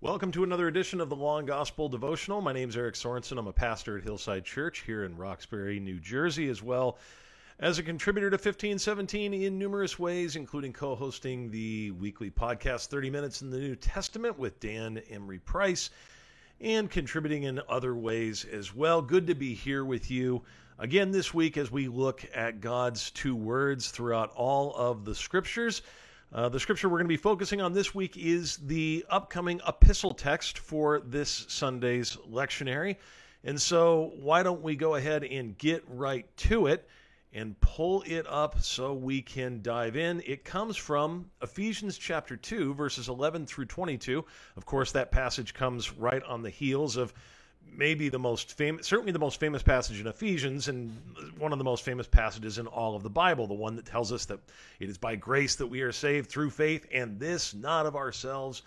Welcome to another edition of the Law and Gospel Devotional. My name is Eric Sorensen. I'm a pastor at Hillside Church here in Roxbury, New Jersey, as well as a contributor to 1517 in numerous ways, including co hosting the weekly podcast 30 Minutes in the New Testament with Dan Emery Price and contributing in other ways as well. Good to be here with you again this week as we look at God's two words throughout all of the scriptures. Uh, the scripture we're going to be focusing on this week is the upcoming epistle text for this Sunday's lectionary. And so, why don't we go ahead and get right to it and pull it up so we can dive in? It comes from Ephesians chapter 2, verses 11 through 22. Of course, that passage comes right on the heels of maybe the most famous, certainly the most famous passage in Ephesians, and one of the most famous passages in all of the Bible, the one that tells us that it is by grace that we are saved through faith, and this not of ourselves,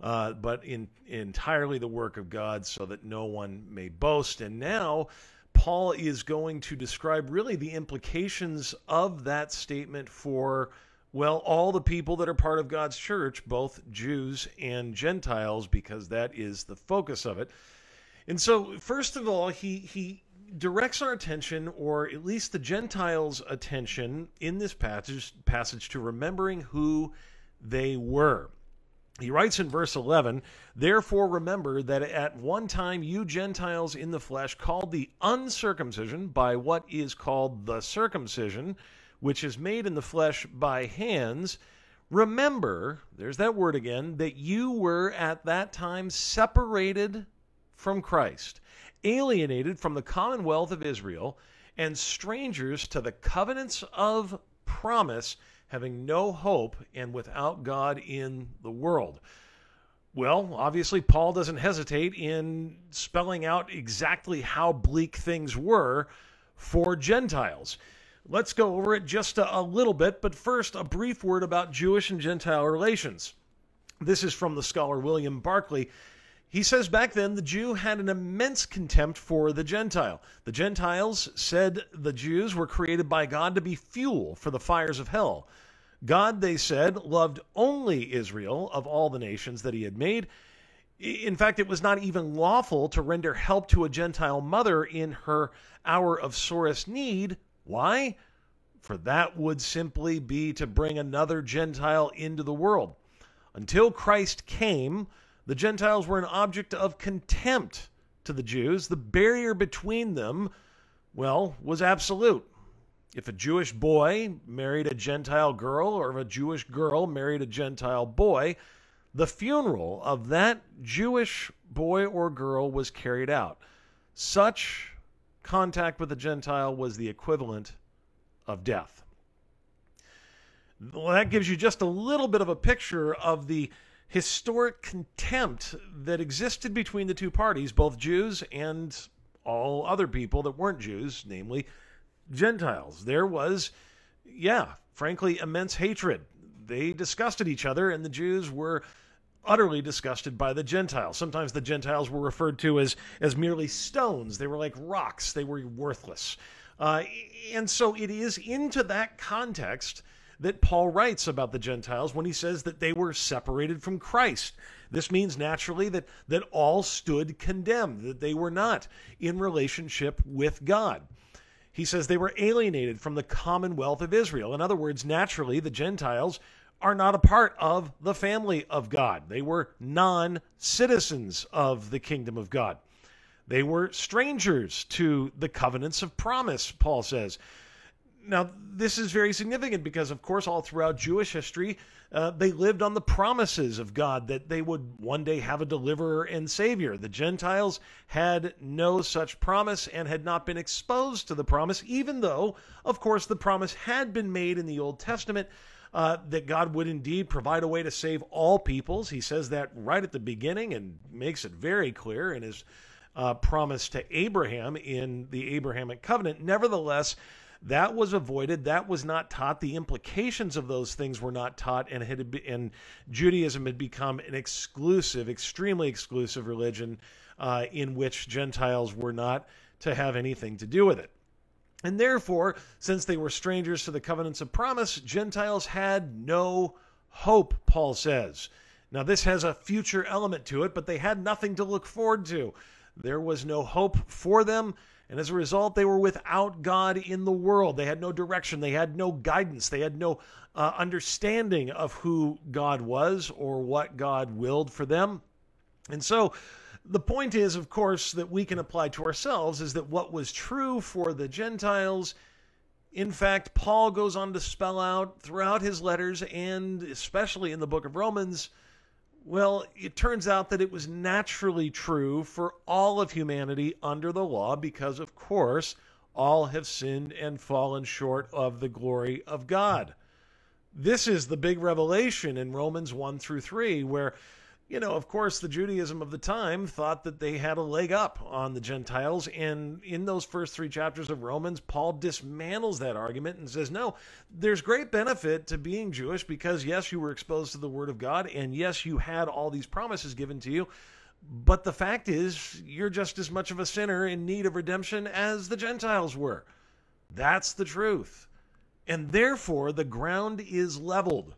uh, but in entirely the work of God, so that no one may boast. And now, Paul is going to describe really the implications of that statement for. Well, all the people that are part of God's church, both Jews and Gentiles, because that is the focus of it. And so, first of all, he he directs our attention, or at least the Gentiles' attention, in this passage passage to remembering who they were. He writes in verse 11, Therefore remember that at one time you Gentiles in the flesh, called the uncircumcision by what is called the circumcision, which is made in the flesh by hands, remember, there's that word again, that you were at that time separated from Christ, alienated from the commonwealth of Israel, and strangers to the covenants of promise, having no hope and without God in the world. Well, obviously, Paul doesn't hesitate in spelling out exactly how bleak things were for Gentiles. Let's go over it just a, little bit, but first, a brief word about Jewish and Gentile relations. This is from the scholar William Barclay he says back then the Jew had an immense contempt for the Gentile. The Gentiles said the Jews were created by God to be fuel for the fires of hell. God, they said, loved only Israel of all the nations that he had made. In fact, it was not even lawful to render help to a Gentile mother in her hour of sorest need. Why? For that would simply be to bring another Gentile into the world. Until Christ came, the Gentiles were an object of contempt to the Jews. The barrier between them, well, was absolute. If a Jewish boy married a Gentile girl, or if a Jewish girl married a Gentile boy, the funeral of that Jewish boy or girl was carried out. Such contact with a Gentile was the equivalent of death. Well, that gives you just a little bit of a picture of the historic contempt that existed between the two parties, both Jews and all other people that weren't Jews, namely Gentiles. There was, yeah, frankly, immense hatred. They disgusted each other, and the Jews were utterly disgusted by the Gentiles. Sometimes the Gentiles were referred to as, as merely stones, they were like rocks, they were worthless. Uh, and so it is into that context that Paul writes about the Gentiles when he says that they were separated from Christ. This means naturally that, that all stood condemned, that they were not in relationship with God. He says they were alienated from the commonwealth of Israel. In other words, naturally, the Gentiles are not a part of the family of God. They were non citizens of the kingdom of God. They were strangers to the covenants of promise, Paul says. Now, this is very significant because, of course, all throughout Jewish history, uh, they lived on the promises of God that they would one day have a deliverer and savior. The Gentiles had no such promise and had not been exposed to the promise, even though, of course, the promise had been made in the Old Testament. Uh, that God would indeed provide a way to save all peoples. He says that right at the beginning and makes it very clear in his uh, promise to Abraham in the Abrahamic covenant. Nevertheless, that was avoided. That was not taught. The implications of those things were not taught, and had and Judaism had become an exclusive, extremely exclusive religion uh, in which Gentiles were not to have anything to do with it. And therefore, since they were strangers to the covenants of promise, Gentiles had no hope, Paul says. Now, this has a future element to it, but they had nothing to look forward to. There was no hope for them, and as a result, they were without God in the world. They had no direction, they had no guidance, they had no uh, understanding of who God was or what God willed for them. And so, the point is, of course, that we can apply to ourselves is that what was true for the Gentiles in fact, Paul goes on to spell out throughout his letters and especially in the book of Romans, well, it turns out that it was naturally true for all of humanity under the law because, of course, all have sinned and fallen short of the glory of God. This is the big revelation in Romans 1 through 3, where you know, of course, the Judaism of the time thought that they had a leg up on the Gentiles. And in those first three chapters of Romans, Paul dismantles that argument and says, no, there's great benefit to being Jewish because, yes, you were exposed to the Word of God, and yes, you had all these promises given to you. But the fact is, you're just as much of a sinner in need of redemption as the Gentiles were. That's the truth. And therefore, the ground is leveled.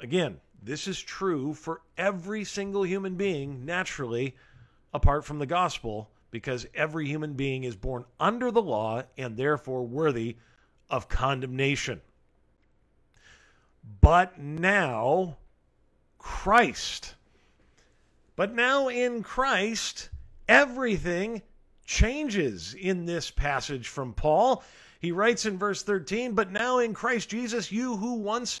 Again, this is true for every single human being, naturally, apart from the gospel, because every human being is born under the law and therefore worthy of condemnation. But now, Christ. But now in Christ, everything changes in this passage from Paul. He writes in verse 13, But now in Christ Jesus, you who once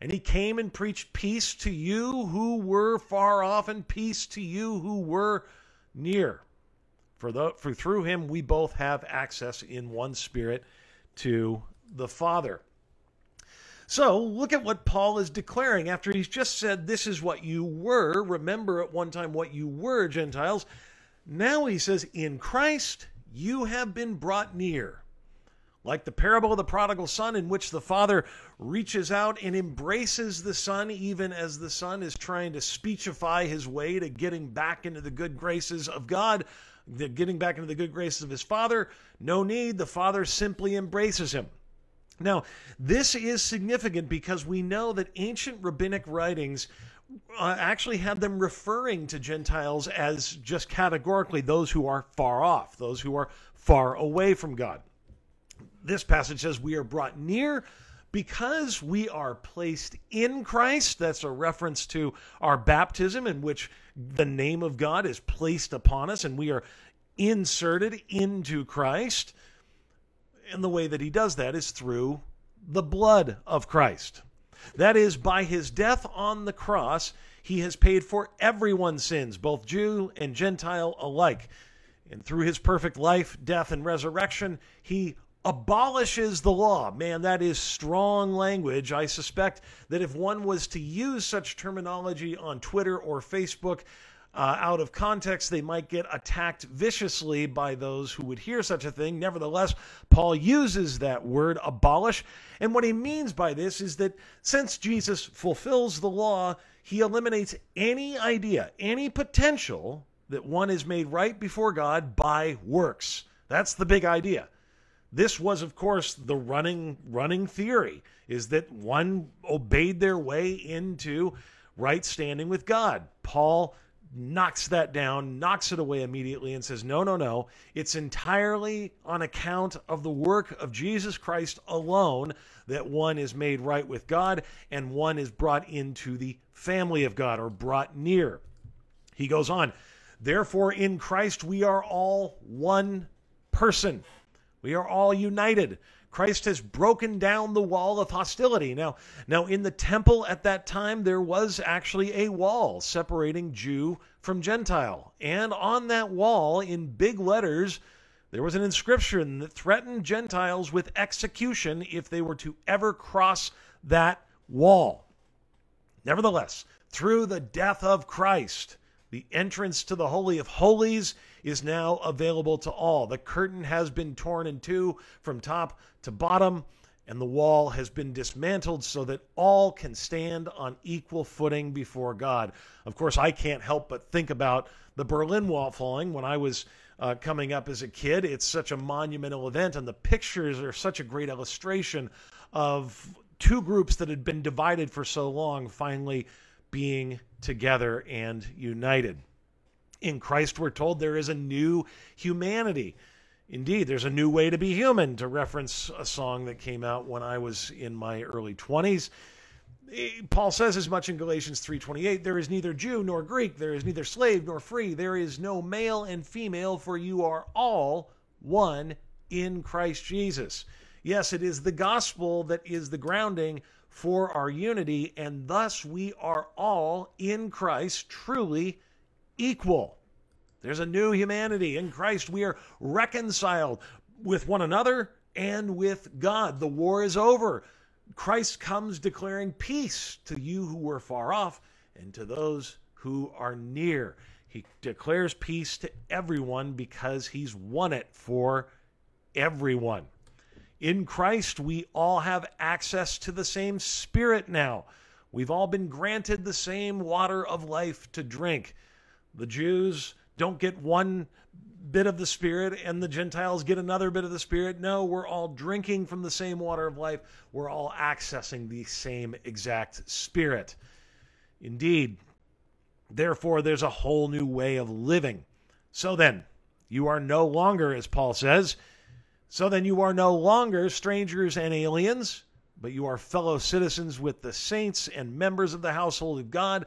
And he came and preached peace to you who were far off and peace to you who were near. For, the, for through him we both have access in one spirit to the Father. So look at what Paul is declaring after he's just said, This is what you were. Remember at one time what you were, Gentiles. Now he says, In Christ you have been brought near like the parable of the prodigal son, in which the father reaches out and embraces the son, even as the son is trying to speechify his way to getting back into the good graces of God, getting back into the good graces of his father. No need, the father simply embraces him. Now, this is significant because we know that ancient rabbinic writings uh, actually had them referring to Gentiles as just categorically those who are far off, those who are far away from God this passage says we are brought near because we are placed in Christ. That's a reference to our baptism, in which the name of God is placed upon us and we are inserted into Christ. And the way that he does that is through the blood of Christ. That is, by his death on the cross, he has paid for everyone's sins, both Jew and Gentile alike. And through his perfect life, death, and resurrection, he abolishes the law. Man, that is strong language. I suspect that if one was to use such terminology on Twitter or Facebook, uh, out of context, they might get attacked viciously by those who would hear such a thing. Nevertheless, Paul uses that word, abolish. And what he means by this is that since Jesus fulfills the law, he eliminates any idea, any potential that one is made right before God by works. That's the big idea. This was, of course, the running running theory is that one obeyed their way into right standing with God. Paul knocks that down, knocks it away immediately, and says, No, no, no. It's entirely on account of the work of Jesus Christ alone that one is made right with God and one is brought into the family of God or brought near. He goes on, Therefore, in Christ we are all one person. We are all united. Christ has broken down the wall of hostility. Now, now in the temple at that time there was actually a wall separating Jew from Gentile. And on that wall in big letters there was an inscription that threatened Gentiles with execution if they were to ever cross that wall. Nevertheless, through the death of Christ. The entrance to the Holy of Holies is now available to all. The curtain has been torn in two from top to bottom, and the wall has been dismantled so that all can stand on equal footing before God. Of course, I can't help but think about the Berlin Wall falling when I was uh, coming up as a kid. It's such a monumental event, and the pictures are such a great illustration of two groups that had been divided for so long finally being together and united. In Christ, we're told there is a new humanity. Indeed, there's a new way to be human, to reference a song that came out when I was in my early 20s. Eh, Paul says as much in Galatians 3:28, there is neither Jew nor Greek, there is neither slave nor free, there is no male and female, for you are all one in Christ Jesus. Yes, it is the gospel that is the grounding for our unity, and thus we are all in Christ truly equal. There's a new humanity. In Christ, we are reconciled with one another and with God. The war is over. Christ comes declaring peace to you who were far off and to those who are near. He declares peace to everyone because he's won it for everyone. In Christ, we all have access to the same Spirit now. We've all been granted the same water of life to drink. The Jews don't get one bit of the Spirit and the Gentiles get another bit of the Spirit. No, we're all drinking from the same water of life. We're all accessing the same exact Spirit. Indeed, therefore, there's a whole new way of living. So then, you are no longer, as Paul says, so then you are no longer strangers and aliens, but you are fellow citizens with the saints and members of the household of God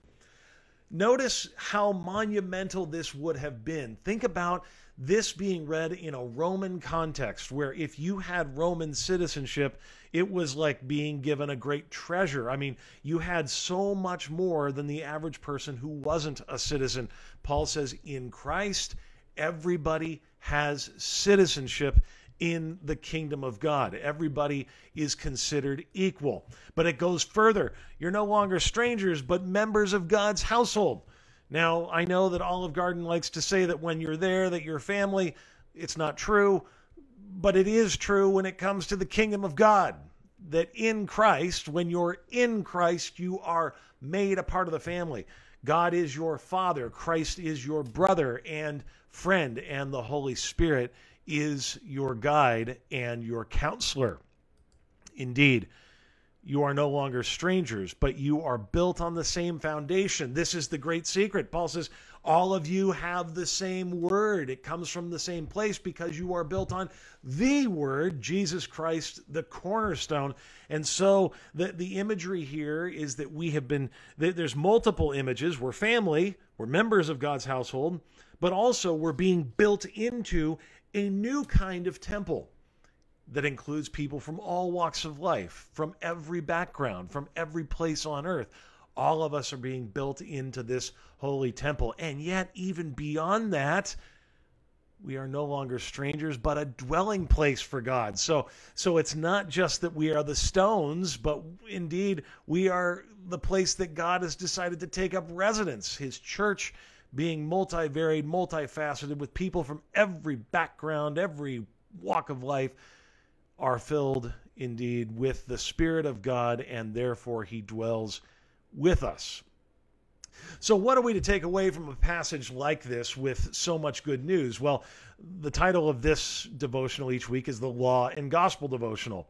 Notice how monumental this would have been. Think about this being read in a Roman context, where if you had Roman citizenship, it was like being given a great treasure. I mean, you had so much more than the average person who wasn't a citizen. Paul says, in Christ, everybody has citizenship in the kingdom of God. Everybody is considered equal. But it goes further. You're no longer strangers, but members of God's household. Now, I know that Olive Garden likes to say that when you're there, that you're family. It's not true, but it is true when it comes to the kingdom of God. That in Christ, when you're in Christ, you are made a part of the family. God is your father, Christ is your brother and friend, and the Holy Spirit is your guide and your counselor. Indeed, you are no longer strangers, but you are built on the same foundation. This is the great secret. Paul says, All of you have the same word. It comes from the same place because you are built on the word, Jesus Christ, the cornerstone. And so the, the imagery here is that we have been, there's multiple images. We're family, we're members of God's household, but also we're being built into a new kind of temple that includes people from all walks of life, from every background, from every place on earth. All of us are being built into this holy temple. And yet, even beyond that, we are no longer strangers but a dwelling place for God. So so it's not just that we are the stones, but indeed we are the place that God has decided to take up residence. His church being multivariate, multifaceted with people from every background, every walk of life are filled indeed with the Spirit of God, and therefore He dwells with us. So, what are we to take away from a passage like this with so much good news? Well, the title of this devotional each week is the Law and Gospel Devotional.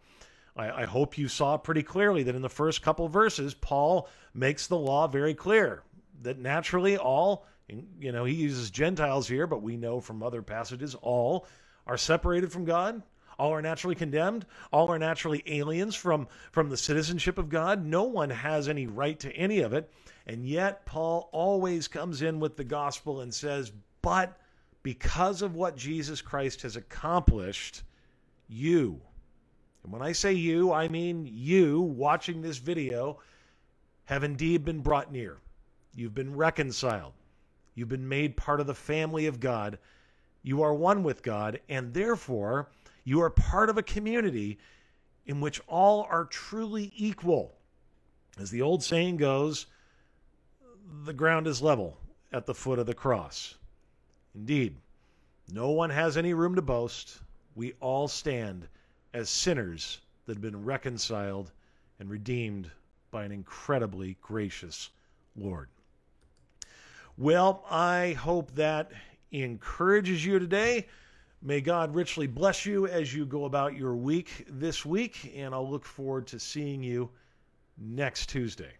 I, I, hope you saw pretty clearly that in the first couple verses, Paul makes the law very clear that naturally all, you know, he uses Gentiles here, but we know from other passages, all are separated from God all are naturally condemned. All are naturally aliens from, from the citizenship of God. No one has any right to any of it. And yet, Paul always comes in with the gospel and says, But because of what Jesus Christ has accomplished, you, And when I say you, I mean you watching this video have indeed been brought near. You've been reconciled. You've been made part of the family of God. You are one with God, and therefore you are part of a community in which all are truly equal. As the old saying goes, the ground is level at the foot of the cross. Indeed, no one has any room to boast. We all stand as sinners that have been reconciled and redeemed by an incredibly gracious Lord. Well, I hope that encourages you today. May God richly bless you as you go about your week this week, and I'll look forward to seeing you next Tuesday.